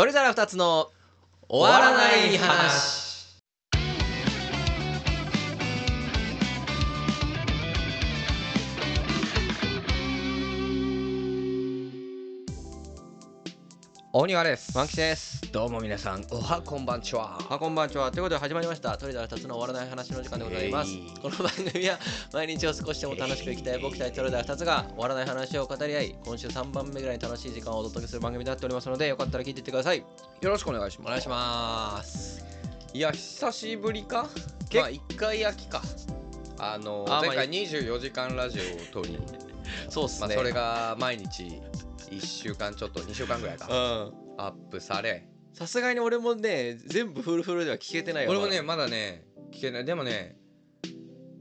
鳥皿二つの終わらない話。大庭です。です。どうも皆さんおはこんばんちは。あこんばんちは。ということで始まりました。鳥皿二つの終わらない話の時間でございます、この番組は毎日を少しでも楽しく生きたい僕たち鳥皿二つが終わらない話を語り合い今週3番目ぐらいに楽しい時間をお届けする番組となっておりますのでよかったら聞いていってください。よろしくお願いします。お願いします。いや久しぶりか？け？まあ一回秋か。あの前回24時間ラジオを撮り。そうっすね。まあそれが毎日1週間ちょっと2週間ぐらいか。うん。アップされ。さすがに俺もね全部フルフルでは聞けてないよ俺もねまだね聞けない。でもね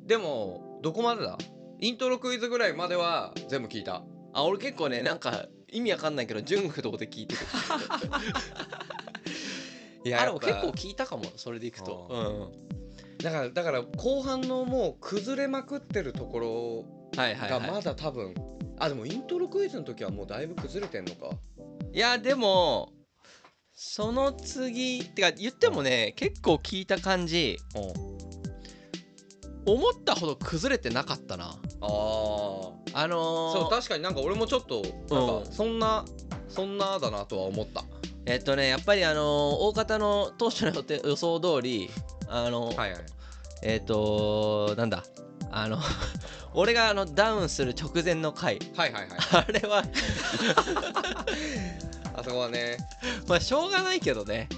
でもどこまでだ？イントロクイズぐらいまでは全部聞いた。あ俺結構ねなんか意味わかんないけど純不動で聞いてる。いあでも結構聞いたかもそれでいくと。あだからだから後半のもう崩れまくってるところうんはいはい、はい、がまだ多分、あでもイントロクイズの時はもうだいぶ崩れてんのか。いやでもその次ってか言ってもね結構聞いた感じ思ったほど崩れてなかったな。あああのー、そう確かになんか俺もちょっとなん。うんかそんな、そんなだなとは思った。えっとねやっぱりあのー大方の当初の予想通りあのーはいはい。えっ、となんだあの 俺があのダウンする直前の回。はいはいはい。あれは。あそこはね。まあしょうがないけどね。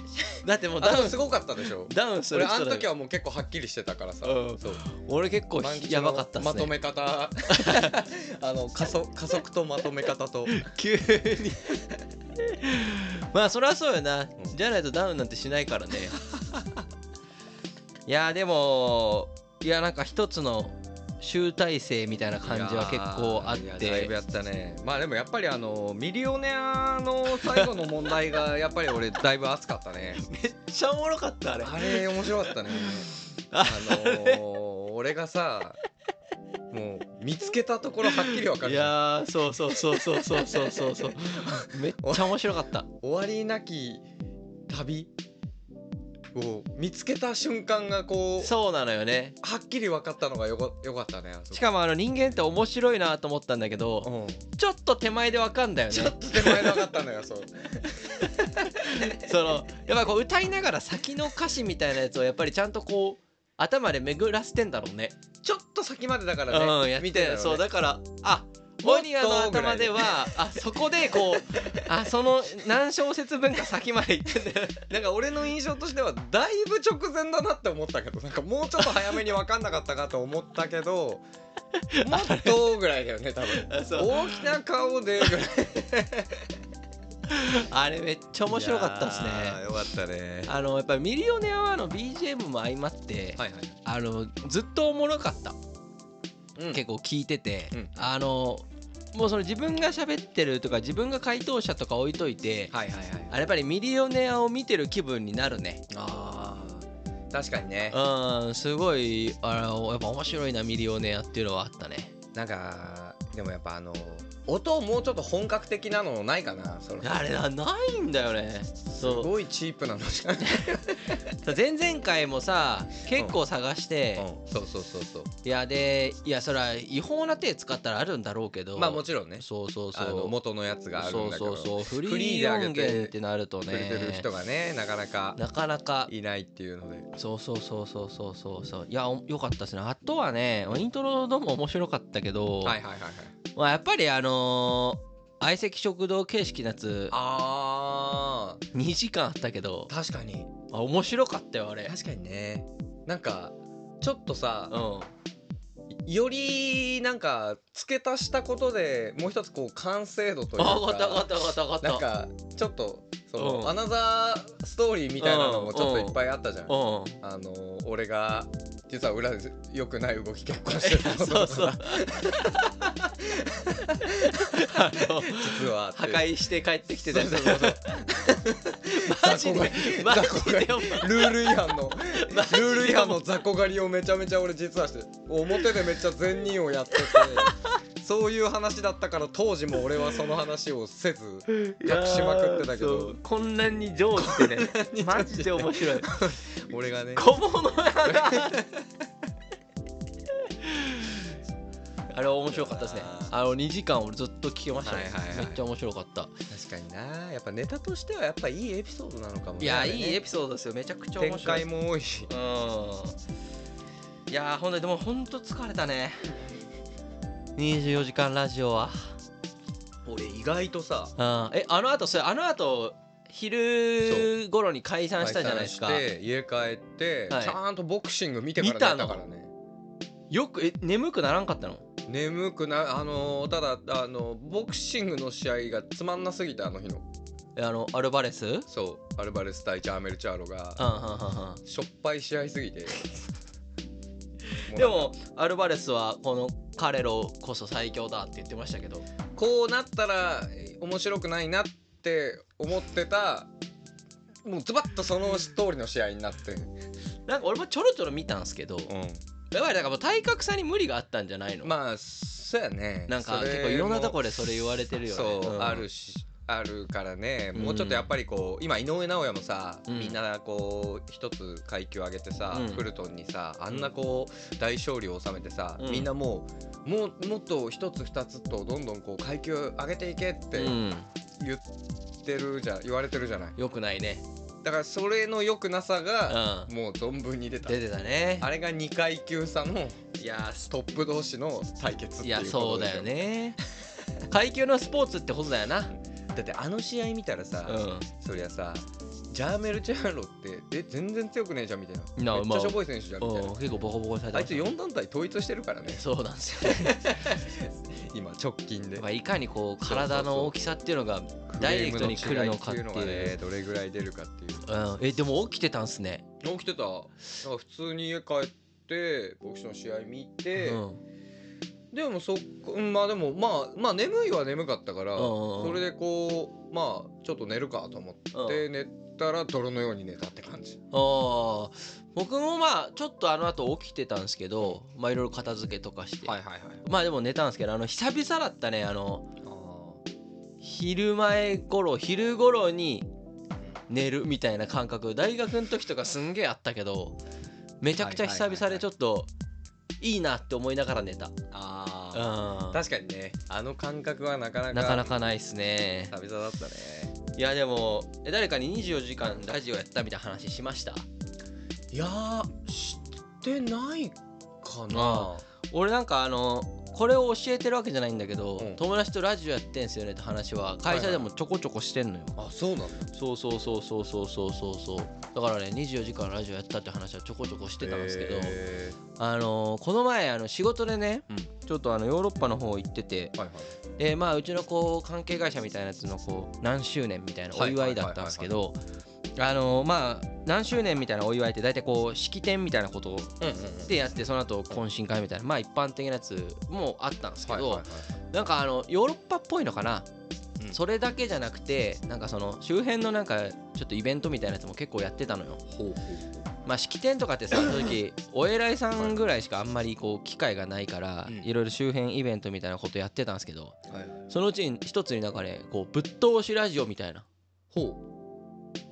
だってもうあダウンすごかったでしょ。ダウンする俺あの時はもう結構はっきりしてたからさ、うん。そう。俺結構満吉のやばかったっすね。まとめ方。あの加速加速とまとめ方と。急に。まあそりゃそうよな、ん。じゃないとダウンなんてしないからね。いやでもいやなんか一つの集大成みたいな感じは結構あって。だいぶやったね。まあでもやっぱりあのミリオネアの最後の問題がやっぱり俺だいぶ熱かったね。めっちゃおもろかったあれ。あれ面白かったね。あ あのー、俺がさもう見つけたところはっきりわかいるじゃん。やーそうそうそうそうそうそうそうそう。めっちゃ面白かった。終わりなき旅を見つけた瞬間がこうそうなのよね。はっきり分かったのがよかったねしかもあの人間って面白いなと思ったんだけどうん。ちょっと手前でわかんだよね。ちょっと手前で分かったのよそう。そのやっぱこう歌いながら先の歌詞みたいなやつをやっぱりちゃんとこう頭で巡らせてんだろうね。ちょっと先までだからね、うん、や見てそうだからあもっとモニアの頭ではあそこでこう あその何小節分か先まで行ってんだよ。なんか俺の印象としてはだいぶ直前だなって思ったけどなんかもうちょっと早めに分かんなかったかと思ったけどもっとぐらいだよね 多分。大きな顔でぐらい。あれめっちゃ面白かったですね。よかったね。あのやっぱりミリオネアはあの BGM も相まって、はいはい、あのずっとおもろかった。うん。結構聞いてて、うん。あのもうその自分が喋ってるとか自分が回答者とか置いといて、はいはいはいあれやっぱりミリオネアを見てる気分になるね。あー確かにねうん、すごいあのやっぱ面白いなミリオネアっていうのはあったね。なんかでもやっぱあの音もうちょっと本格的なのないかなそのあれなないんだよね。すそうごいチープなのしかない、前々回もさ結構探して、うん、そうそうそうそう。いやでいやそれは違法な手使ったらあるんだろうけどまあもちろんね。そうそうそう。元のやつがあるんだけど。そうそうそうフリー音源ってなるとくれてるね人がねなかなかなかなか。いないっていうので。そうそうそうそうそうそう。そういやおよかったですね。あとはねイントロのも面白かったけど、はいはいはいはい。まあ、やっぱりあのー相席食堂形式のやつ。あ2時間あったけど。ー確かに。あ面白かったよあれ。確かにね。なんかちょっとさうんよりなんか付け足したことでもう一つこう完成度というあ分かった分かかった分かった分かった。なんかちょっとその、うん。アナザーストーリーみたいなのもちょっといっぱいあったじゃん、うん。あの俺が実は裏で良くない動き結構してる そうそう。あの実は破壊して帰ってきてたやつそうそうマジで？マジで？ルール違反のマジで？ルール違反の雑魚狩りをめちゃめちゃ俺実はして表でめっちゃ善人をやっててそういう話だったから当時も俺はその話をせず隠しまくってたけどこんなに上手でね マジで面白い。俺がね。小物やな。あれは面白かったですね。ああの2時間俺ずっと聞けましたね、はいはいはい。めっちゃ面白かった。確かにな。やっぱネタとしてはやっぱいいエピソードなのかもね。いやねいいエピソードですよ。めちゃくちゃ面展白い開も多いし。うんいやーほんとでもほんと疲れたね。24時間ラジオは。俺意外とさうん。えあのあとそれあのあと昼頃に解散したじゃないですか。解散して家帰って、はい。ちゃんとボクシング見てから見たの寝たからね。よくえ眠くならんかったの？眠くなあのーただあのボクシングの試合がつまんなすぎてあの日の。えあのアルバレス？うんそう。アルバレス対チャーメル・チャーロがはしょっぱい試合すぎて。ん でもアルバレスはこの彼ロこそ最強だって言ってましたけど。こうなったらえ面白くないなって思ってたもうズバッとその通りの試合になって、なんか俺もちょろちょろ見たんですけどやっぱりだからもう体格差に無理があったんじゃないの、まあそうやね。なんか結構いろんなとこでそれ言われてるよね。そう、ん。あるしあるからね。うん。もうちょっとやっぱりこう今井上尚弥もさ、うん。みんなこう一つ階級上げてさ、うん。フルトンにさあんなこう大勝利を収めてさ、うん。みんなもうもうもっと一つ二つとどんどんこう階級上げていけってうん。言ってるじゃ言われてるじゃない？よくないね。だからそれの良くなさうがん。もう存分に出た。出てたね。あれが2階級差のいやトップ同士の対決っていやいうことそうだよね。階級のスポーツってことだよなだってあの試合見たらさ、うん。そりゃさジャーメル・チャーロってえ全然強くねえじゃんみたいな。まあなめっちゃしょぼい選手じゃんみたいな。うん結構ボコボコにされてあいつましたね4団体統一してるからね。そうなんですよ 今直近で。まあいかにこう体の大きさっていうのがダイレクトに来るのかっていう。のがねどれぐらい出るかっていう。うん。えでも起きてたんすね。起きてた。普通に家帰ってボクシングの試合見て、うんでもそっうんまあでもまあまあ眠いは眠かったから、それでこうまあちょっと寝るかと思って寝たら泥のように寝たって感じ。あー。僕もまあちょっとあの後起きてたんですけどまあいろいろ片付けとかして、はいはいはいまあでも寝たんですけどあの久々だったねあのあ昼前頃昼頃に寝るみたいな感覚。大学の時とかすんげえあったけどめちゃくちゃ久々でちょっといいなって思いながら寝た、あうん。確かにね。あの感覚はなかなかなかなかないっすね。久々だったね。いやでもえ誰かに24時間ラジオやったみたいな話しました？いやー知ってないかな。あ俺なんかあのこれを教えてるわけじゃないんだけど、うん。友達とラジオやってんすよねって話は会社でもちょこちょこしてんのよ、あそうなんだそうそうそうそうそうそうそうそう。だからね24時間ラジオやったって話はちょこちょこしてたんですけど、へあのーこの前あの仕事でね、うん。ちょっとあのヨーロッパの方行っててーはいはい。でまあうちのこう関係会社みたいなやつのこう何周年みたいなお祝いだったんですけどあのーまあ何周年みたいなお祝いって大体こう式典みたいなことでやってその後懇親会みたいなまあ一般的なやつもあったんですけど、なんかあのヨーロッパっぽいのかな、うん。それだけじゃなくてなんかその周辺のなんかちょっとイベントみたいなやつも結構やってたのよ。まあ式典とかってさ正直 お偉いさんぐらいしかあんまりこう機会がないからうん。いろいろ周辺イベントみたいなことやってたんですけどそのうちに一つになんかねこうぶっ通しラジオみたいな。ほ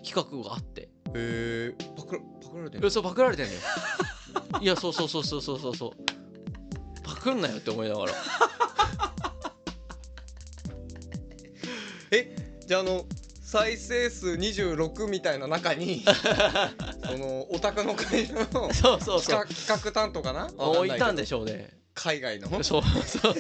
企画があって。うへえパクらパクられてんの？えそうパクられてんのよ。いやそうそうそうそうそうそう。そうパクんなよって思いながら。じゃああの再生数26みたいな中に そのオタクの会の企そうそうそう。画企画担当かな？もういたんでししょうね。海外の。そうそう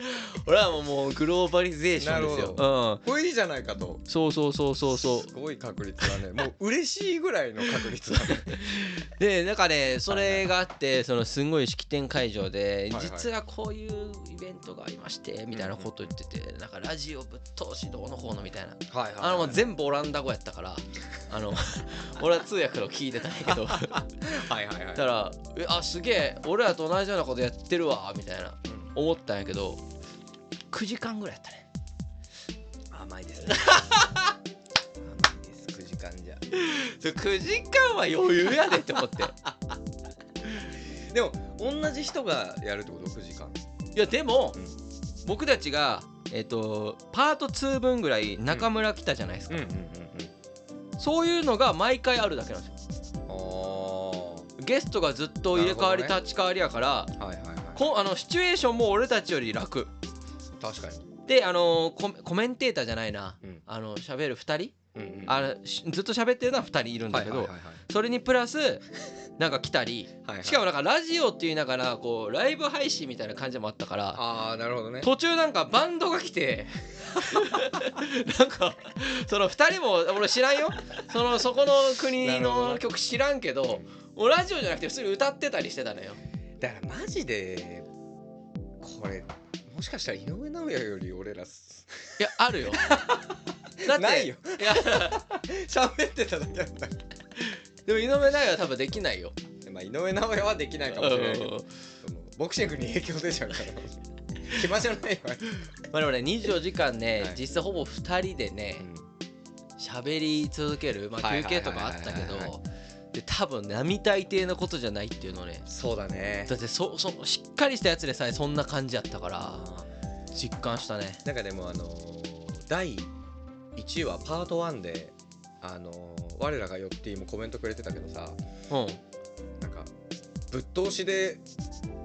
俺はもうもうグローバリゼーションですよ。なうん。これいいじゃないかと。そうそうそうそうそう。すごい確率だね。もう嬉しいぐらいの確率だね。でなんかねそれがあってそのすんごい式典会場ではいはい。実はこういうイベントがありましてみたいなこと言っててなんかラジオぶっ通しどうのこうのみたいな。はいあのもう全部オランダ語やったから あの俺は通訳の聞いてたんやけど。はいはいはい。だからえあすげえ俺らと同じようなことやってるわみたいな。うん思ったんやけど9時間ぐらいやったね。甘いですね。甘いです9時間じゃ。9時間は余裕やでって思って。でも同じ人がやるってこと？9時間。いやでも、うん。僕たちがえっ、とパート2分ぐらい中村来たじゃないですか、そういうのが毎回あるだけなんですよ。ゲストがずっと入れ替わり立ち替わりやから、ーはいはいはいこあのシチュエーションも俺たちより楽。確かに。であのコメコメンテーターじゃないな。うん。あの喋る2人？うんうんあのしずっと喋ってるのは2人いるんだけど、はいはいはいそれにプラス なんか来たり。はいはい。しかもなんかラジオって言いながらこうライブ配信みたいな感じもあったからああなるほどね。途中なんかバンドが来てなんかその2人も俺知らんよ。そのそこの国の曲知らんけど俺ラジオじゃなくて普通に歌ってたりしてたのよだからマジでこれもしかしたら井上尚弥より俺らすいやあるよ。だってないよ。いや 喋ってただけだった。でも井上尚弥は多分できないよ。まあ井上尚弥はできないかもしれないけどボクシングに影響出ちゃうから。暇じゃないわ、まあでもね24時間ね、はい。実際ほぼ2人でね喋り続けるまあはい休憩とかあったけはい。はいはいはいどで多分並大抵のことじゃないっていうのね。そうだね。だってそそしっかりしたやつでさえそんな感じやったから実感したね。なんかでもあのー第1話パート1であのー我らがよってもコメントくれてたけどさうん。なんかぶっ通しで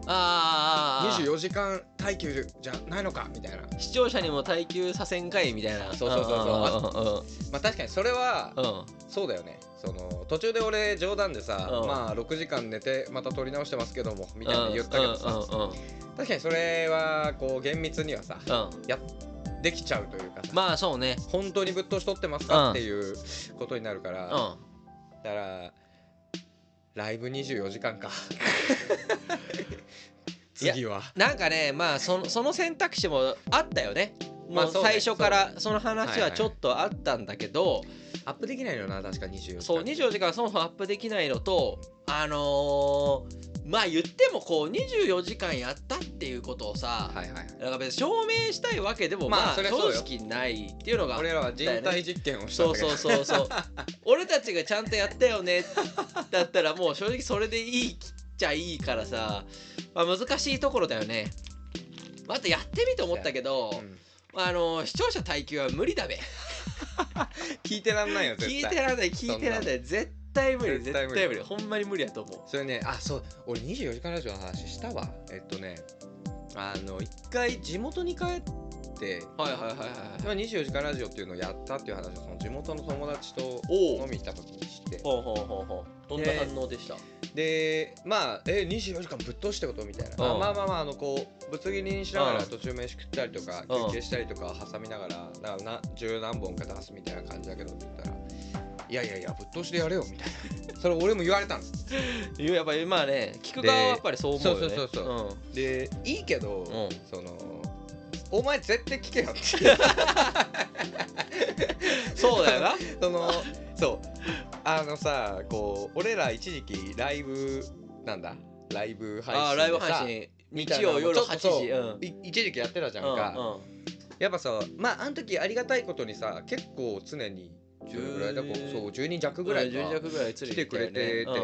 ああ24時間耐久じゃないのかみたいな。視聴者にも耐久させんかいみたいな。そうそうそうそう。そまあ確かにそれはそうだよね。その途中で俺冗談でさ、うん。まあ6時間寝てまた撮り直してますけどもみたいな言ったけどさ、確かにそれはこう厳密にはさうん。できちゃうというかさ、まあそうね。本当にぶっ通し撮ってますうんかっていうことになるから、うん。だからライブ24時間か。次は。なんかねまあそのその選択肢もあったよね。まあ最初からその話はちょっとあったんだけど、アップできないのよな確か24時間。そう24時間そもそもアップできないのとあのーまあ言ってもこう24時間やったっていうことをさ、はいはいか別に証明したいわけでもまあ正直ないっていうのが俺らは人体実験をしたんそうそうそうそう。俺たちがちゃんとやったよねだったらもう正直それでいいっちゃいいからさ、まあ、難しいところだよね。またやってみて思ったけど、うん。あの視聴者耐久は無理だべ。聞いてらんないよ絶対。聞いてらんない聞いてらんない。絶対無理絶絶対無理。対無理。ほんまに無理やと思う。それねあそう俺24時間ラジオの話したわえっとね。あの一回地元に帰ってはいはいはいはいまあ24時間ラジオっていうのをやったっていう話をその地元の友達と飲み行った時にして。ほうほうほうほう。どんな反応でした？でまあえ24時間ぶっ通してことみたいな、うん。あまあまあまああのこうぶつ切りにしながらうん。途中飯食ったりとかうん休憩したりとか挟みながらだからな十何本か出すみたいな感じだけどって言ったらいやいやいやぶっ通しでやれよみたいな。それ俺も言われたんです。いややっぱりまあね聞く側はやっぱりそう思うよね。そうそうそうそでいいけど、ん。そのお前絶対聞けよって。うんそうだよな。そのそう。あのさこう俺ら一時期ライブなんだ。ライブ配信あーライブ配信。日曜夜8ちょっとそう時。うん。い一時期やってたじゃんか、うんうん。やっぱさまああの時ありがたいことにさ結構常にどれぐらいだこう10そう10人弱ぐらいか。12弱ぐらい釣り来てくれてて、うん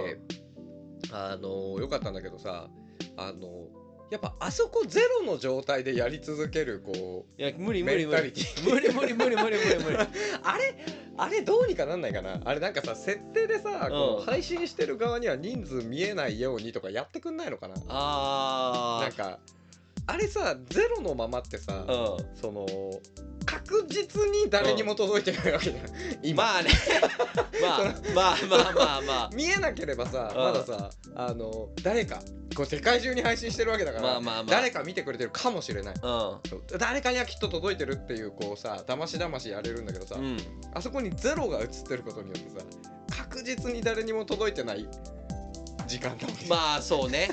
あのよかったんだけどさあのやっぱあそこゼロの状態でやり続けるこういや無理無理無理無理無理無理無理無理無理。あれあれどうにかなんないかな？あれなんかさ設定でさ、こううん配信してる側には人数見えないようにとかやってくんないのかな？あなんかあれさゼロのままってさ、あうん。その確実に誰にも届いてないわけじゃん、今、まあね。まあまあまあまあまあ。見えなければさ、うん。まださあの誰かこう世界中に配信してるわけだから、まあまあまあ。誰か見てくれてるかもしれない。誰かにはきっと届いてるっていうこうさだましだましやれるんだけどさ、うん。あそこにゼロが映ってることによってさ確実に誰にも届いてない時間だもんね、まあそうね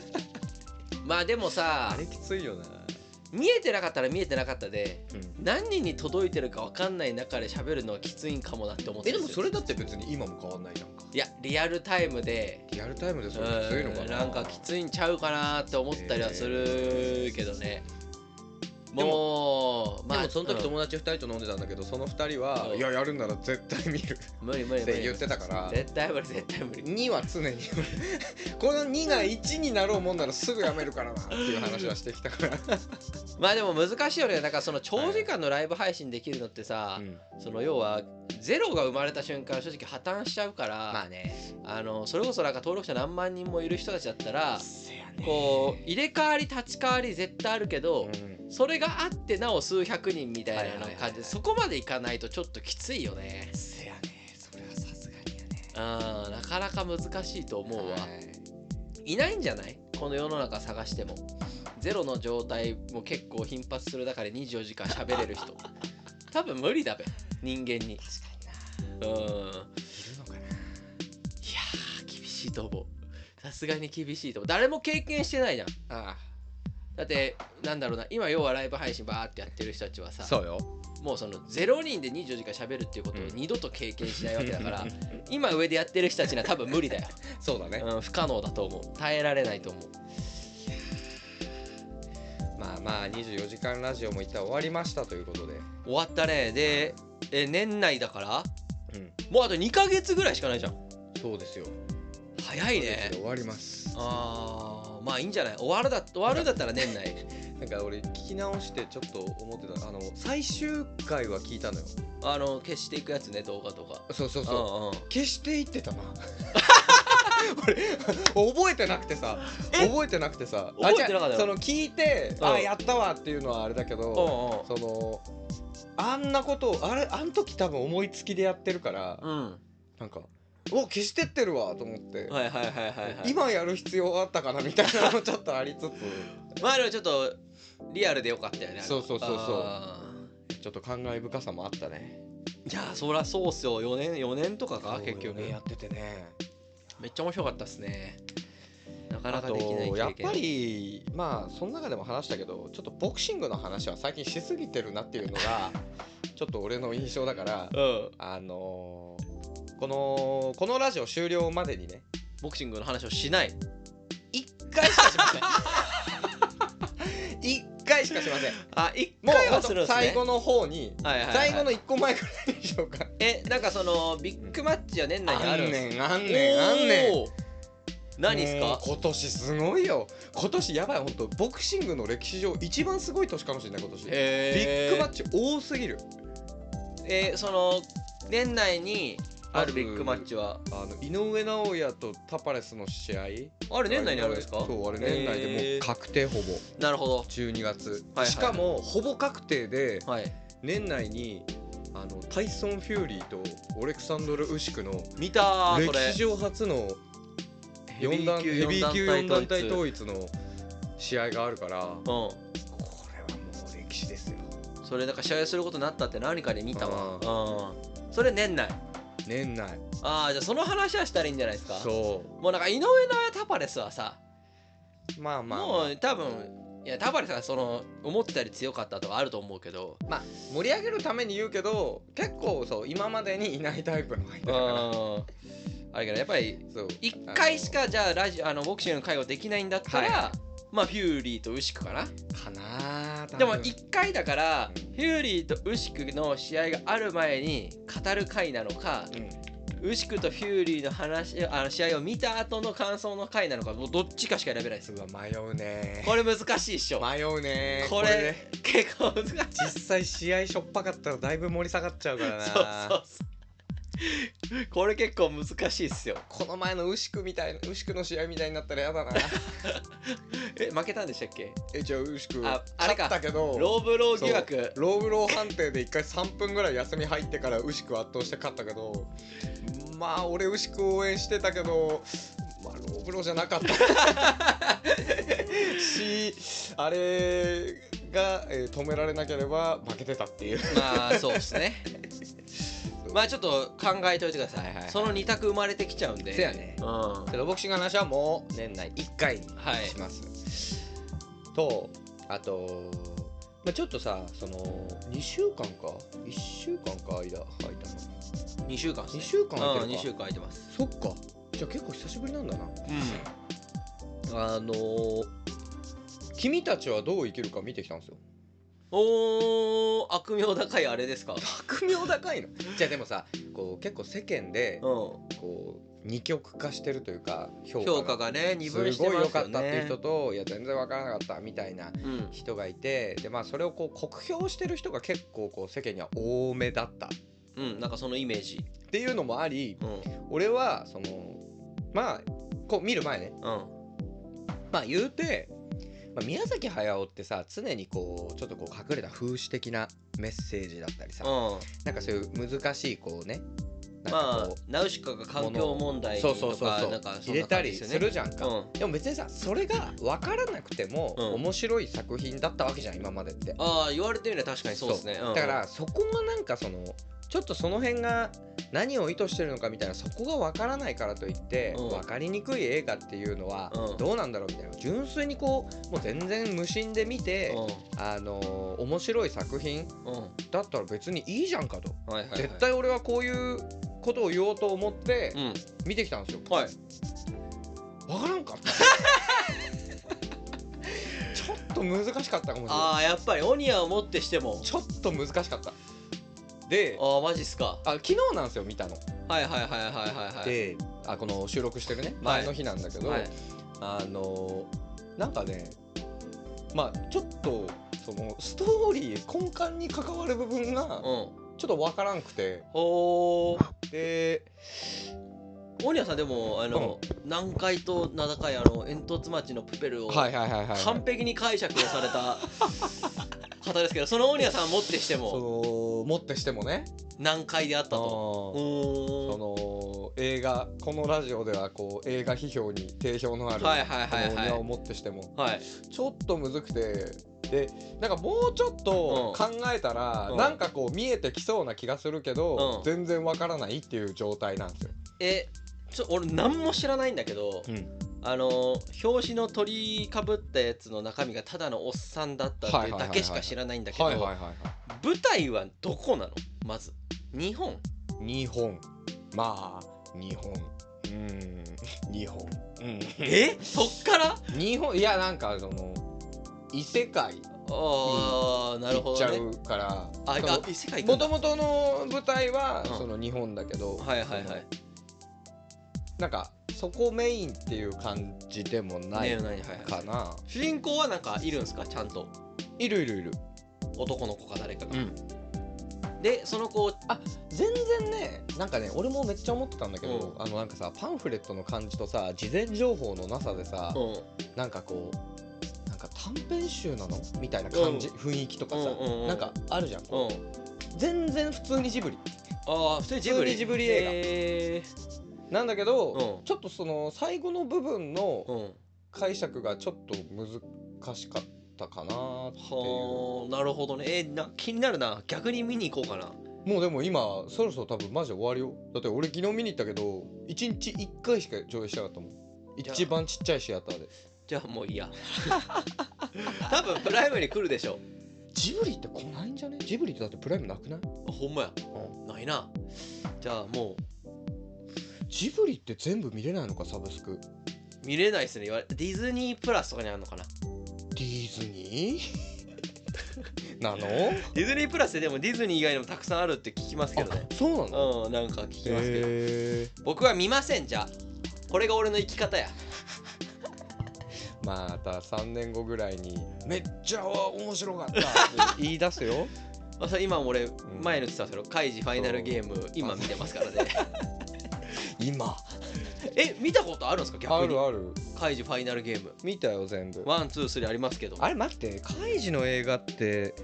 まあでもさあれきついよな、見えてなかったら見えてなかったでうん。何人に届いてるか分かんない中で喋るのはきついんかもなって思ってえでもそれれだって別に今も変わんないじゃんか。いやリアルタイムで。リアルタイムでそれきついのかな。うんなんかきついんちゃうかなって思ったりはするけどねもうでもその時うん。友達2人と飲んでたんだけどその2人は「うん。いややるんなら絶対見る」無理無理無理。って言ってたから。絶対無理絶対無理。2は常に。この2が1になろうもんならすぐやめるからなっていう話はしてきたから、まあでも難しいよね。だからその長時間のライブ配信できるのってさ、その要はゼロが生まれた瞬間正直破綻しちゃうから、まあね。あのそれこそなんか登録者何万人もいる人たちだったらこう入れ替わり立ち替わり絶対あるけど、うん。それがあってなお数百人みたいな感じでそこまでいかないとちょっときついよね。せやね。それはさすがにやね。なかなか難しいと思うわ、はい。いないんじゃない？この世の中探しても。ゼロの状態も結構頻発する中で24時間喋れる人多分無理だべ。人間に。確かにな。うん。いやいるのかなー厳しいと思う。さすがに厳しいと思う。誰も経験してないじゃん。あだってなんだろうな。今要はライブ配信バーってやってる人たちはさそうよ。もうその0人で24時間喋るっていうことを二度と経験しないわけだから、今上でやってる人たちには多分無理だよ、そうだね。うん、不可能だと思う。耐えられないと思うまあまあ24時間ラジオも一旦終わりましたということで。終わったね。でえ年内だからうん。もうあと2ヶ月ぐらいしかないじゃん。そうですよ。早いね。終わります。あーまあいいんじゃない？終わるだ終わるだったら年内。なんか俺聞き直してちょっと思ってたあの最終回は聞いたのよ。あの消していくやつね動画とか。そうそうう。んそううん。消していってたな 俺覚えてなくてさ。え？覚えてなくてさ。覚えてなかったのあじゃあその聞いて、うん。あやったわっていうのはあれだけど、うそのあんなことをあれ？あん時多分思いつきでやってるから、んうん。うんなんかお消してってるわと思って、はいはいはいはいはい。今やる必要あったかなみたいなのもちょっとありつつ。まあでもちょっとリアルでよかったよね。あれそうそうそうそう。あちょっと感慨深さもあったね。ーいやそりゃそうっすよ。4年4年とかか？結局。ねやっててねめっちゃ面白かったっすね。なかなあかできないやっぱりまあその中でも話したけどちょっとボクシングの話は最近しすぎてるなっていうのが ちょっと俺の印象だからうん。あのーこのこのラジオ終了までにねボクシングの話をしない。1回しかしません。1回しかしません。あ一もう回はするんすね。最後の方にはいはいはい。最後の1個前くらいにしようか。えなんかそのビッグマッチは年内にあるあんねんあんねんあんねん。何っすか？今年すごいよ。今年やばい本当ボクシングの歴史上一番すごい年かもしれない今年。ビッグマッチチ多すぎる。えーその年内にあるビッグマッチはあの井上尚弥とタパレスの試合。あれ年内にあるんですか？そうあれ年内でもう確定ほぼ。なるほど。12月、はいはいしかもほぼ確定ではい。年内にあのタイソン・フューリーとオレクサンドル・ウシクの見た歴史上初の4段ヘビー級4団体統一の試合があるからこうんれはもう歴史ですよ。それなんか試合することになったって何かで見たわ。うん。それ年内年内。ああじゃあその話はしたらいいんじゃないですか？そもうなんか井上尚弥タパレスはさうまあまあ、もう多分いやタパレスはその思ってたより強かったとかあると思うけど。まあ盛り上げるために言うけど結構そう今までにいないタイプの相手うだから。んあれけどやっぱりそう。1回しかじゃあラジオあのボクシングの会話できないんだったら、はまあフューリーとウシクかな？かなでも1回だからうん。フューリーとウシクの試合がある前に語る回なのかうん。ウシクとフューリーの話あの試合を見た後の感想の回なのかもうどっちかしか選べないですうわ迷うねこれ難しいっしょ。迷うねこれね。結構難しい。実際試合しょっぱかったらだいぶ盛り下がっちゃうからなそうそうそう これ結構難しいっすよ。この前のウシクみたいなウシクの試合みたいになったらやだな。え負けたんでしたっけ？えじゃあウシクああれか。勝ったけどローブロー疑惑。ローブロー判定で1回3分ぐらい休み入ってからウシク圧倒して勝ったけどまあ俺ウシク応援してたけどまあローブローじゃなかった。しあれが、えー止められなければ負けてたっていう。まあそうっすねまあちょっと考えておいてください、はいはいはい。その2択生まれてきちゃうんで。せやね。うん。はけどボクシングの話はもう年内1回にい。します、とあと、まあ、ちょっとさその2週間か？1週間か間空いたの？2週間ね。2週間空いてうん2るか週間空いてます。そっか。じゃあ結構久しぶりなんだな。うあのー君たちはどう生きるか見てきたんですよおー悪名高いあれですか？悪名高いの？じゃあでもさこう結構世間でうこう二極化してるというか評ん価が。評価がね二分すごいしてますよ良かったっていうね人といや全然わからなかったみたいなうん。人がいてでまあそれをこう酷評してる人が結構こう世間には多めだった。っうんなんかそのイメージ。ていうのもありうん。俺はそのまあこう見る前ね。うん。まあ言うて、まあ、宮崎駿ってさ常にこうちょっとこう隠れた風刺的なメッセージだったりさうん。なんかそういう難しいこうねまあこナウシカが環境問題とそうそうそうかなんかそん入れたりするじゃんか、うん。でも別にさそれが分からなくてもうん面白い作品だったわけじゃん今までって。ああ言われてみれば確かにそうですね。う。ん。だからそこがなんかそのちょっとその辺が何を意図してるのかみたいなそこが分からないからといって、うん。分かりにくい映画っていうのはうん。どうなんだろうみたいな。純粋にこうもう全然無心で見て、あのー面白い作品うんうん。だったら別にいいじゃんかと、はいはいはい。絶対俺はこういうことを言おうと思ってうん。見てきたんですよ、はい。分からんかった。ちょっと難しかったかもしれない。ああやっぱりオニアをもってしても。ちょっと難しかった。でああマジっすか。あ昨日なんですよ見たの、はいはいはいはいはいはい。であこの収録してるねはい。前の日なんだけど、はい。あのなんかねまあちょっとそのストーリー根幹に関わる部分がうんちょっとわからんくて。ほーでオニアさんでもあの、南海と名高いあの煙突町のプペルを完璧に解釈をされた方ですけどそのオニアさんもってしてそものもってしてもね。難解であったと。その映画このラジオではこう映画批評に定評のあるはいはいはいはい。このお庭をもってしても。はい。ちょっとむずくて。でなんかもうちょっと考えたら、うん。なんかこう見えてきそうな気がするけど、うん。全然わからないっていう状態なんですよ。えちょ俺何も知らないんだけど、あの表紙の鳥かぶったやつの中身がただのおっさんだったってだけしか知らないんだけど舞台はどこなの？まず。日本。い。日本。まあ日本。うん。日本。うん。え？そっから？日本いやなんかその異世界。ああなるほ行っちゃどねうから。異世界もともとの舞台はうん。その日本だけど、はいはいはいなんかそこメインっていう感じでもないねえ何はいはい。かな、主人公はなんかいるんですか？ちゃんといるいるいる。男の子か誰かが、ん。でその子を全然ねなんかね俺もめっちゃ思ってたんだけど、うあのなんかさパンフレットの感じとさ事前情報のなさでさ、うん。なんかこうなんか短編集なの？みたいな感じ、うん。雰囲気とかさ、うんうんうん。なんかあるじゃん、うん。全然普通にジブリ。ああ普通にジブリ。ジブリ映画。へなんだけど、うん。ちょっとその最後の部分のーうん。解釈がちょっと難しかったかなっていう。はあなるほどね。えーな気になるな。逆に見に行こうかな。もうでも今そろそろ多分マジで終わるよ。だって俺昨日見に行ったけど1日1回しか上映しなかったもん。一番ちっちゃいシアターで。じゃあもういいや。多分プライムに来るでしょジブリって来ないんじゃね？ジブリってだってプライムなくない？あほんまや。ないな。じゃあもジブリって全部見れないのかサブスク。う見れないっすね。ディズニープラスとかにあるのかな。ディズニー？なの？ディズニープラスででもディズニー以外にもたくさんあるって聞きますけどね。あそうなの？うんなんか聞きますけど。へ僕は見ませんじゃあ。これが俺の生き方や。ー また3年後ぐらいにめっちゃ面白かった。っ て言い出すよ。あそれ今俺ん。前の言ってたんですけどカイジファイナルゲーム今見てますからね今。え見たことあるんですか？逆に。あるある。カイジファイナルゲーム。見たよ全部。 one two three ありますけど。あれ待ってカイジの映画って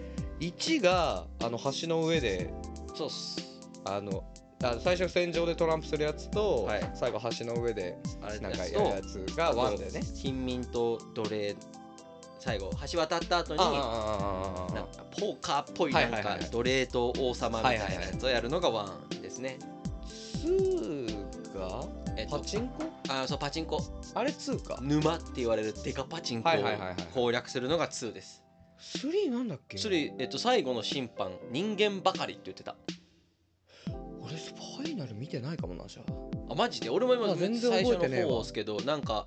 1があの橋の上でそうっす。あのあ最初船上でトランプするやつと、はい。最後橋の上であれなんかやるやつがワンでね。貧民と奴隷最後橋渡った後にああああああなんかポーカーっぽいはないんか奴隷と王様みたいなやつをやるのがワンですね。2がえっとパチンコ？あそうパチンコ。あれ2か沼って言われるデカパチンコを攻略するのが2です。3なんだっけ？3、えっと、最後の審判人間ばかりって言ってた。俺ファイナル見てないかもなじゃあ。あマジで？俺も今あ全然最初の方ですけどなんか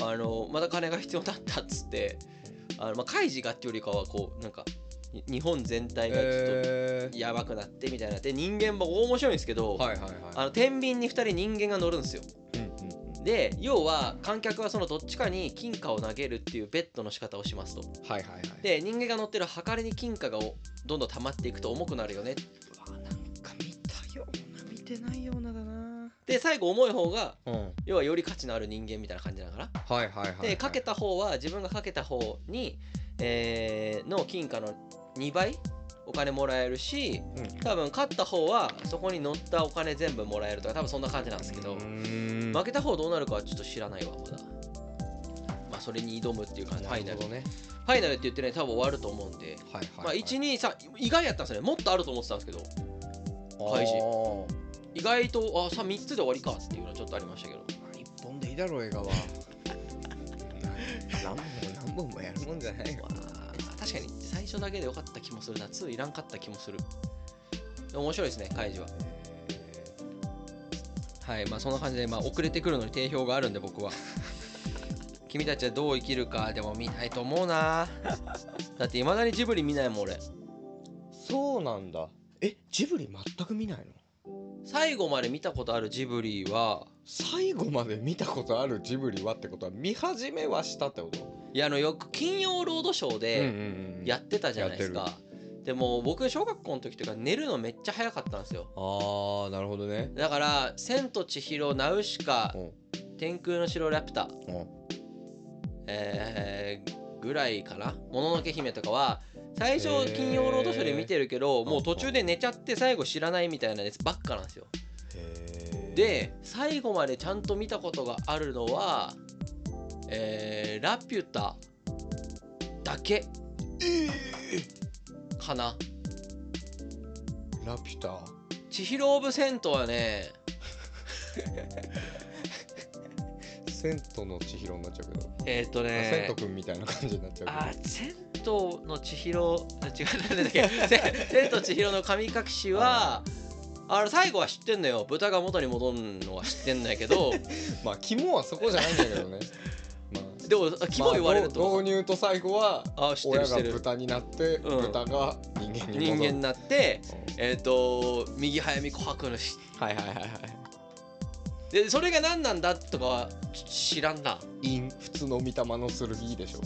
あのまた金が必要だったっつってあの、まあ、カイジがっていうよりかはこうなんかに日本全体がちょっえとやばくなってみたいな。で人間も面白いんですけど、はいはいはい。あの天秤に2人人間が乗るんですよ。うんうんで要は観客はそのどっちかに金貨を投げるっていうベッドの仕方をしますと。はいはいはい。で人間が乗ってるはかりに金貨がおどんどん溜まっていくと重くなるよね。うわなんか見たような見てないようなだな。で最後重い方がうん。要はより価値のある人間みたいな感じだからはいはいはいはい。でかけた方は自分がかけた方に、えーの金貨の2倍？お金もらえるしうん。多分勝った方はそこに乗ったお金全部もらえるとか多分そんな感じなんですけど。負けた方どうなるかはちょっと知らないわまだ。まあそれに挑むっていうかファイナル。ねァイナルって言ってね多分終わると思うんで。はいはいまあ123意外やったんですよね。もっとあると思ってたんですけど。開始示意外とあさ3つで終わりかっていうのはちょっとありましたけど。一本でいいだろ映画は。何本も何本もやるもんじゃないよ最初だけでよかった気もするな。2いらんかった気もする。面白いですねカイジは。はいまあそんな感じで、まあ、遅れてくるのに定評があるんで僕は。君たちはどう生きるかでも見ないと思うな。だっていまだにジブリ見ないもん俺。そうなんだ。えジブリ全く見ないの？最後まで見たことあるジブリは。最後まで見たことあるジブリはってことは見始めはしたってこと？いやあのよく金曜ロードショーでんやってたじゃないですか、でも僕小学校の時とか寝るのめっちゃ早かったんですよ。ああなるほどね。だから「千と千尋ナウシカうん。天空の城ラピュタ。うん」えーぐらいかな「もののけ姫」とかは最初金曜ロードショーで見てるけどもううん途中で寝ちゃって最後知らないみたいなやつばっかなんですよ。で最後までちゃんと見たことがあるのはえーラピュタだけ。かな。ラピュタ？千尋オブセントはね。セントの千尋になっちゃうけど、えっ、とあね。セントくんみたいな感じになっちゃうあ千との千尋あ違うなんだっけ千千と千尋の神隠しはあれ最後は知ってんのよ。豚が元に戻るのは知ってんだけど。まあ肝はそこじゃないんだけどね。まあでもあキモ言われるまあと、導入と最後は親が豚になって、うん。豚が人間に人間になってうんえっ、と右早見琥珀のしはいはいはいはい。でそれが何なんだとかはち知らんな。陰普通の御霊の剣でしょ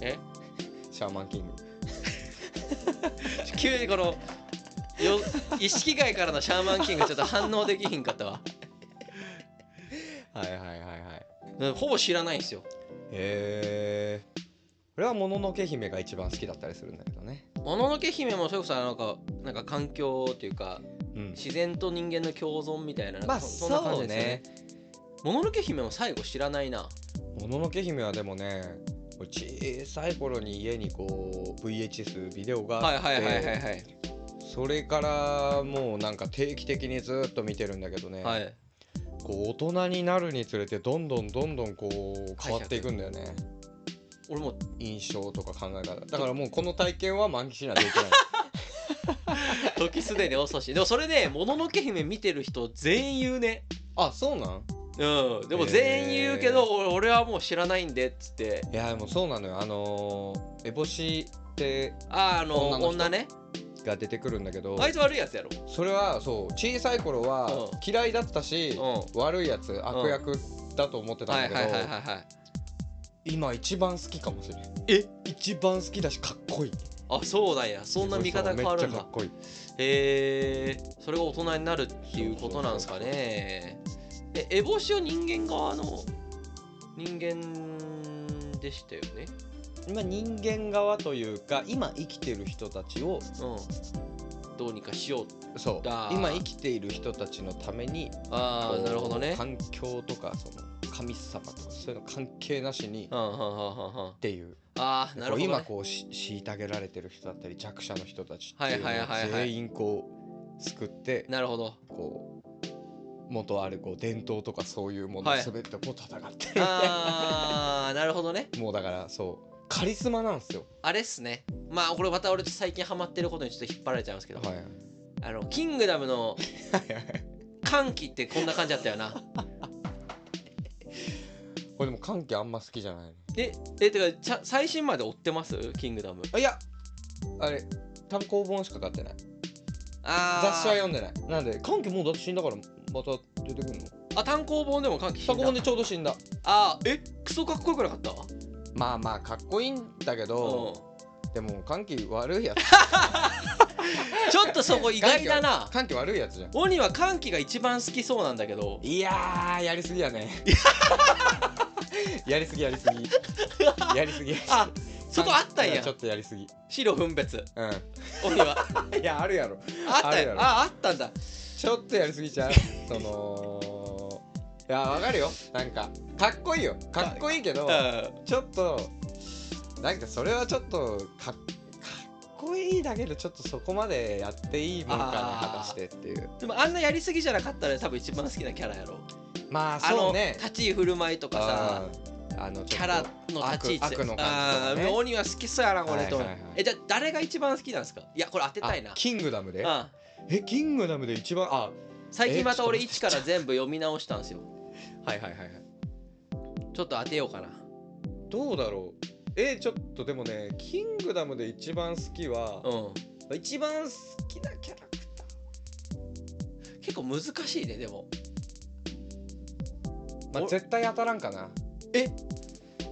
え？シャーマンキング。急にこのよ意識外からのシャーマンキングちょっと反応できひんかったわ。はいはいほぼ知らないんですよ。へえ俺はもののけ姫が一番好きだったりするんだけどね。もののけ姫もそれこそなんかなんか環境っていうかうん。自然と人間の共存みたいなまあそそんな感じですよね。もののけ姫も最後知らないな。もののけ姫はでもね俺小さい頃に家にこう VHS ビデオがあって、はいはいはいはいはい。それからもうなんか定期的にずっと見てるんだけどね、はいこう大人になるにつれてどんどんどんどんこう変わっていくんだよね。俺も印象とか考え方。だからもうこの体験は満喫しない。といけない。時すでに遅し。でもそれねもののけ姫見てる人全員言うね。あそうなん？うん。でも全員言うけど、俺俺はもう知らないんでっつって。いやでもそうなのよ。あのー、烏帽子ってあーあの女ねが出てくるんだけどあいつ悪いやつやろ。それはそう小さい頃はうん。嫌いだったし、う悪いやつ悪役だと思ってたんだけど、はいはいはいはいはい。今一番好きかもしれないえ？一番好きだしかっこいい。あそうなんや。そんな見方変わるんだ。めっちゃかっこいい。へえそれが大人になるっていうことなんですかね。え烏帽子は人間側の人間でしたよね？今人間側というか今生きてる人たちをうん。どうにかしよう。そう。今生きている人たちのためにああなるほどね。環境とかその神様とかそういうの関係なしにっていう。ああなるほど、ね、今こうし虐げられてる人だったり弱者の人たちっていうのをはいはいはいはい全員こう救ってなるほど。こう元あるこう伝統とかそういうものはい。全てこう戦って。る、ああなるほどね。もうだからそうカリスマなんですよ。あれっすね。まあこれまた俺最近ハマってることにちょっと引っ張られちゃいますけど、はい。はいあのキングダムの歓喜ってこんな感じだったよな。これでも歓喜あんま好きじゃない。のええてかちゃ最新まで追ってます？キングダム。あいやあれ単行本しか買ってない。あ雑誌は読んでない。なんで歓喜もうだって死んだからまた出てくるの？あ単行本でも歓喜単行本でちょうど死んだ。あーえクソかっこよくなかった？まあまあかっこいいんだけど、でも歓喜悪いやつ。ちょっとそこ意外だな。歓喜悪いやつじゃん。鬼は歓喜が一番好きそうなんだけど。いやーやりすぎやね。やりすぎやりすぎ。やりすぎあそこあったんや。ちょっとやりすぎ。白分別。う鬼は。ん いやあるやろ。あったや。ろ。よああったんだ。ちょっとやりすぎちゃう。そのいやわかるよ。なんかかっこいいよ。かっこいいけど うん。ちょっとなんかそれはちょっとかかっこいいだけでちょっとそこまでやっていいもんかねあー果たしてっていう。でもあんなやりすぎじゃなかったら多分一番好きなキャラやろ。まああのそうね。立ち居振る舞いとかさうん。あのキャラの立ち位置。悪悪の感じとかね。鬼は好きそうやなこれと。はいはいはい。えじゃあ誰が一番好きなんですか？いやこれ当てたいな。あキングダムで。うん。えキングダムで一番あ最近また俺え一から全部読み直したんですよはいはいはいはい。ちょっと当てようかな。どうだろう？えちょっとでもねキングダムで一番好きは、うん。一番好きなキャラクタ結構難しいねでも。ー、まあ、お。絶対当たらんかな。え？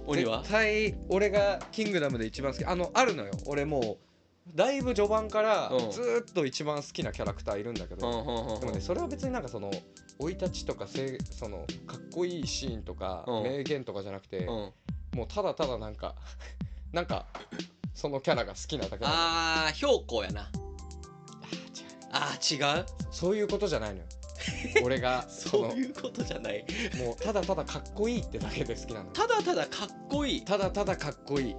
鬼は？絶対俺がキングダムで一番好き。あのあるのよ。俺もうだいぶ序盤からうん。ずーっと一番好きなキャラクターいるんだけど、うん。でもねそれは別になんかその生い立ちとかせそのかっこいいシーンとか、うん。名言とかじゃなくて、うん。もうただただなんか なんかそのキャラが好きなだけなの。あー標高やな。あー違う。そういうことじゃないのよ。俺がそそうのいうことじゃない。もうただただかっこいいってだけで好きなのただただかっこいい。ただただかっこいい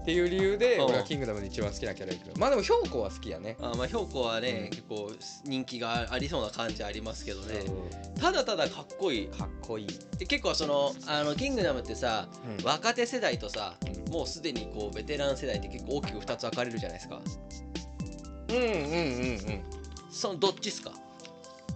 っていう理由でうん。俺はキングダムで一番好きなキャラいるまあでも標高は好きやね。あまあ標高はね、うん。結構人気がありそうな感じありますけどね、う。ただただかっこいい。んかっこいい、で結構そのあのキングダムってさうん。若手世代とさうん。もうすでにこうベテラン世代って結構大きく2つ分かれるじゃないですか。うんうんうんうんそのどっちっすか？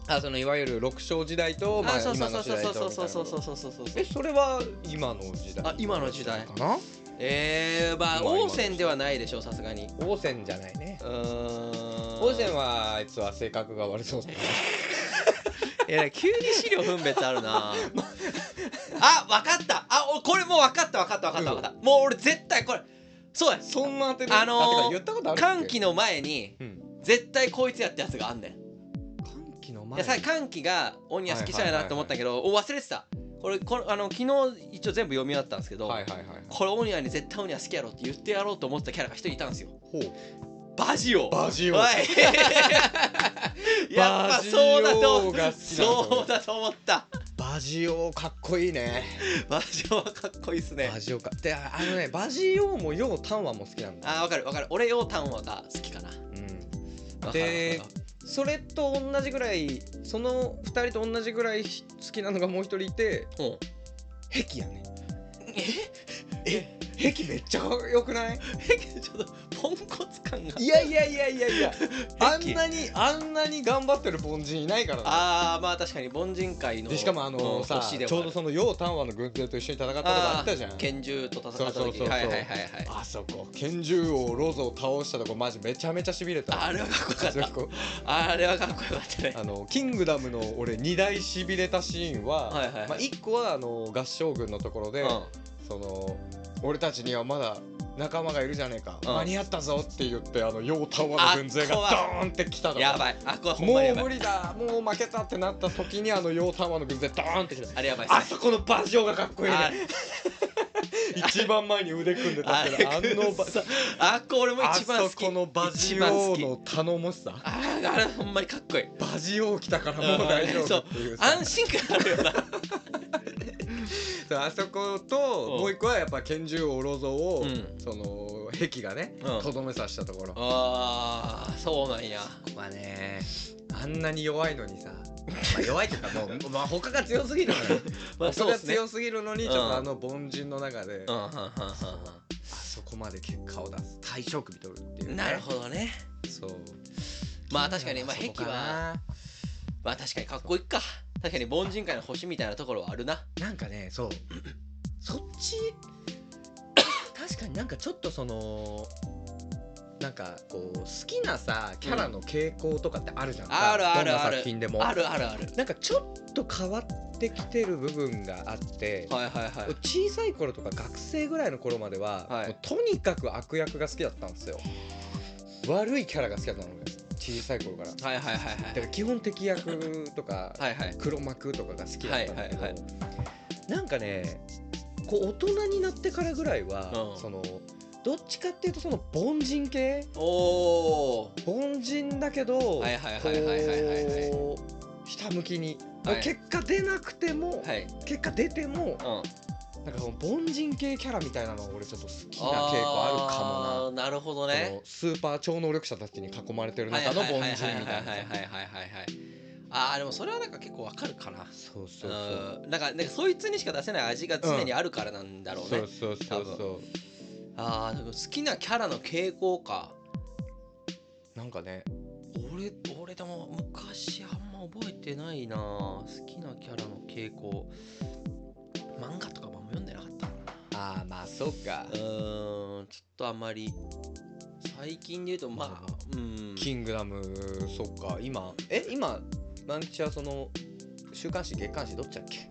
あそのいわゆる六章時代と、まあ、そうそ今のうそうそう時代とそうそうそうみたいなそうそうそうそうえそれは今の時代あ今の時代かなえー、まあ王戦ではないでしょさすがに。王戦じゃないね。うーん。王戦はあいつは性格が悪そうだね。いや急に資料分別あるな。あわかった。あおこれもうわかったわかったわかったわかった。もう俺絶対これそうや。そんな当てるあのー歓喜の前にうん。絶対こいつやってやつがあんねん。歓喜のい前やさ歓喜が鬼は好きそうやなって思ったけど、お忘れてたこれこれあの昨日一応全部読み終わったんですけど、はいはいはい。はいこれ鬼はに絶対鬼は好きやろって言ってやろうと思ってたキャラが一人いたんですよ。ほう。バジオ。バジオ。やっぱそうだとそうだと思った。バジオかっこいいね。バジオはかっこいいっすね。バジオか。であのねバジオもヨウタンワも好きなんだ。あーわかるわかる。俺ヨウタンワが好きかな。うん。でそれと同じぐらいその2人と同じぐらい好きなのがもう一人いてうん。壁やねえ？え？壁めっちゃ良くないえ？ちょっとポンコツ感がいやいやいやいやいやあんなにあんなに頑張ってる凡人いないからねああまあ確かに凡人界のでしかもあのうんさちょうどその楊丹和の軍勢と一緒に戦ったことがあったじゃん拳銃と戦ったそうそうそうそうはいはいはいはいあそこ拳銃王ロゾを倒したとこマジめちゃめちゃしびれたあれはかっこよかったああれはかっこよかったねあのキングダムの俺2大しびれたシーンは、はいはいはいまあ、1個はあの合唱軍のところで、うんその俺たちにはまだ仲間がいるじゃねえか、うん。間に合ったぞって言ってあの楊丹和の軍勢がドーンってきたの。やばい。あこれほんもまにやばい。う無理だ。もう負けたってなった時にあの楊丹和の軍勢ドーンってきたあれやばいっすあそこのバジオがかっこいいあね一番前に腕組んでたあけどあれのバあこ俺もあ一番好き。そこのバジ一番好きオの頼もしさ。あーあれほんまにかっこいい。バジオ来たからもう大丈夫っていうさ。安心感あるよなそうあそことうん。もう一個はやっぱ拳銃王ロゾを、うん。その壁がねうん。とどめさせたところ。あーそうなんや。まあねあんなに弱いのにさ、まあ、弱いっていうかもう、まあ、他が強すぎるのよ。まあ他が強すぎるのにちょっうんとあの凡人の中で、あそこまで結果を出す大将首取るっていう、なるほどね。そう。まあ確かにまあ壁はなまあ確かにかっこいいか確かに凡人界の星みたいなところはあるな。なんかねそう。そっち？確かになんかちょっとそのなんかこう好きなさキャラの傾向とかってあるじゃんあるあるどんなある作品でも。あるあるある。なんかちょっと変わってきてる部分があって、はいはいはい。小さい頃とか学生ぐらいの頃までは、はい。とにかく悪役が好きだったんですよ。悪いキャラが好きだったの俺小さい頃から。だはいはいはいはい。から基本敵役とかはいはい。黒幕とかが好きだったんだけど、はいはいはなんかねこう大人になってからぐらいは、うん。そのどっちかっていうとその凡人系？おお凡人だけどはいはいはいはいはいはいはい。ひたむきに、はい。結果出なくても、はい。結果出てもうんなんかその凡人系キャラみたいなのが俺ちょっと好きな傾向あるかもな。なるほどそねのスーパー超能力者たちに囲まれてるはい中の凡人みたいな。はいはいはいはいはい。あーでもそれはなんか結構わかるかな。そうそうそう。うん。なんかなんかそいつにしか出せない味が常にあるからなんだろうね、そうそうそうそう。ああでも好きなキャラの傾向か。なんかね。俺俺でも昔あんま覚えてないな。好きなキャラの傾向。漫画とかああまあそうか。らうーんちょっとあんまり最近で言うとまあうん。キングダムそっか。今え今マンチはその週刊誌月刊誌どっちだっけ？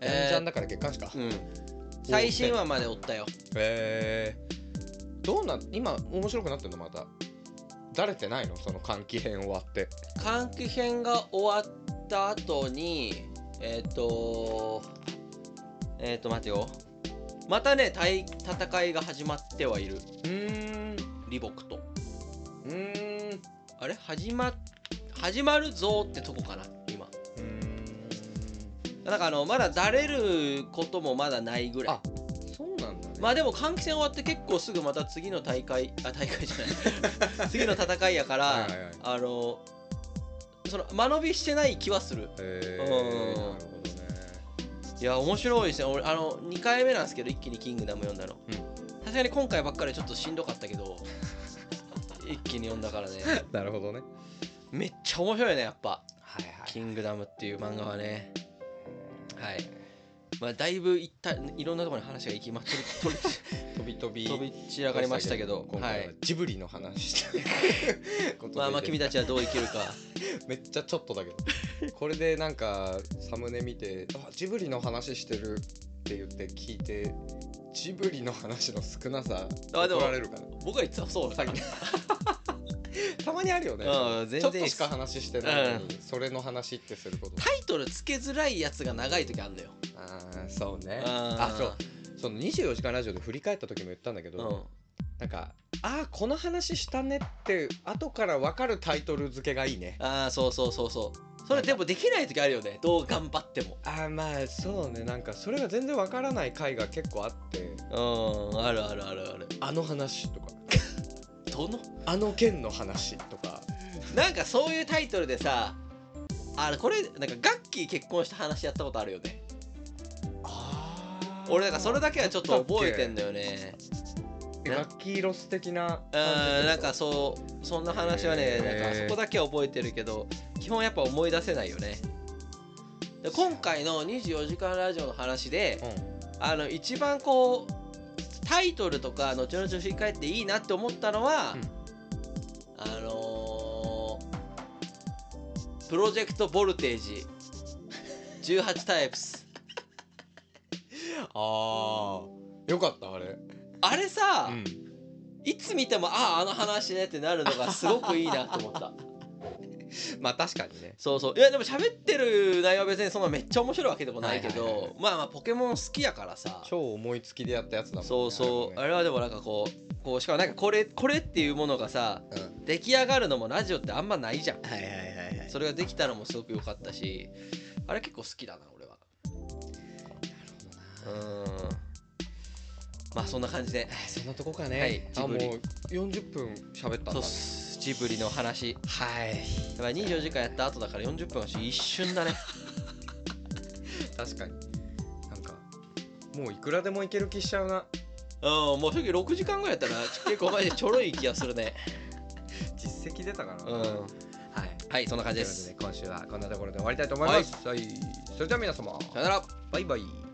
えーヤンジャンだから月刊誌か。うん。最新話まで追ったよ。へえどうなん今面白くなってんの？また。だれてないの？その歓喜編終わって。換気編が終わった後にえっ、とえっ、と待てよまたね対戦いが始まってはいる。うーん。リボクと。うーん。あれ？始ま始まるぞってとこかな今。うーん。なんかあのまだだれることもまだないぐらい。あそうなんだね。まあでも換気戦終わって結構すぐまた次の大会あ大会じゃない。次の戦いやからはいあのその間延びしてない気はする。へえうん。なるほどねいや面白いですね。俺あの2回目なんですけど一気に「キングダム」読んだの。うん。さすがに今回ばっかりちょっとしんどかったけど 一気に読んだからね。なるほどね。めっちゃ面白いねやっぱ。はいは「キングダム」っていう漫画はね。はいまあだいぶいったいろんなところに話が行きまとり 飛び飛び。飛び散らかりましたけどは今回はい。ジブリの話し まあまあ君たちはどう生きるか。めっちゃちょっとだけど。これでなんかサムネ見てあジブリの話してるって言って聞いてジブリの話の少なさ怒られるかな？僕が言ってたそうだたまにあるよね。うん全然。ちょっとしか話してないのに、それの話ってすること。タイトルつけづらいやつが長い時あんのよああそうね。ああそう。その24時間ラジオで振り返った時も言ったんだけど、うん。なんかああこの話したねって後から分かるタイトル付けがいいね。ああそうそうそうそう。それでもできない時あるよね。どう頑張っても。ああまあそうね。なんかそれが全然分からない回が結構あって。うんあるあるあるある。あの話とか。どの？あの件の話とか。なんかそういうタイトルでさあれこれなんかガッキー結婚した話やったことあるよね。あ俺なんかそれだけはちょっと覚えてんだよね。ラッキーロス的な？うんなんかそうそんな話はねなんかあそこだけは覚えてるけど基本やっぱ思い出せないよね。で今回の『24時間ラジオ』の話でうん。あの一番こうタイトルとか後々振り返っていいなって思ったのは、うん。あのープロジェクトボルテージ。18タイプスあー。よかったあれ。あれさ、うん。いつ見てもあああの話ねってなるのがすごくいいなと思った。まあ確かにね。そうそう。いやでも喋ってる内容は別にそんなめっちゃ面白いわけでもないけど、まあまあポケモン好きやからさ。超思いつきでやったやつだもんね。そうそう。ああれはでもなんかこうこうしかもなんかこれこれっていうものがされはね出来上がるのもラジオってあんまないじゃんうん。はいはいはいはい。それができたのもすごく良かったしあれ結構好きだなうん。まあそんな感じで。そんなとこかね、はいあもうジブリ。40分喋ったんだ。ねす。ジブリの話。はい。だから24時間やった後だから40分は一瞬だね。確かに。なんかもういくらでもいける気しちゃうな。うんもう正直6時間ぐらいやったら結構マジでちょろい気がするね。実績出たかな、うん。はい。はいそんな感じです。今週はこんなところで終わりたいと思います、はい、それでは皆様。さよなら。バイバイ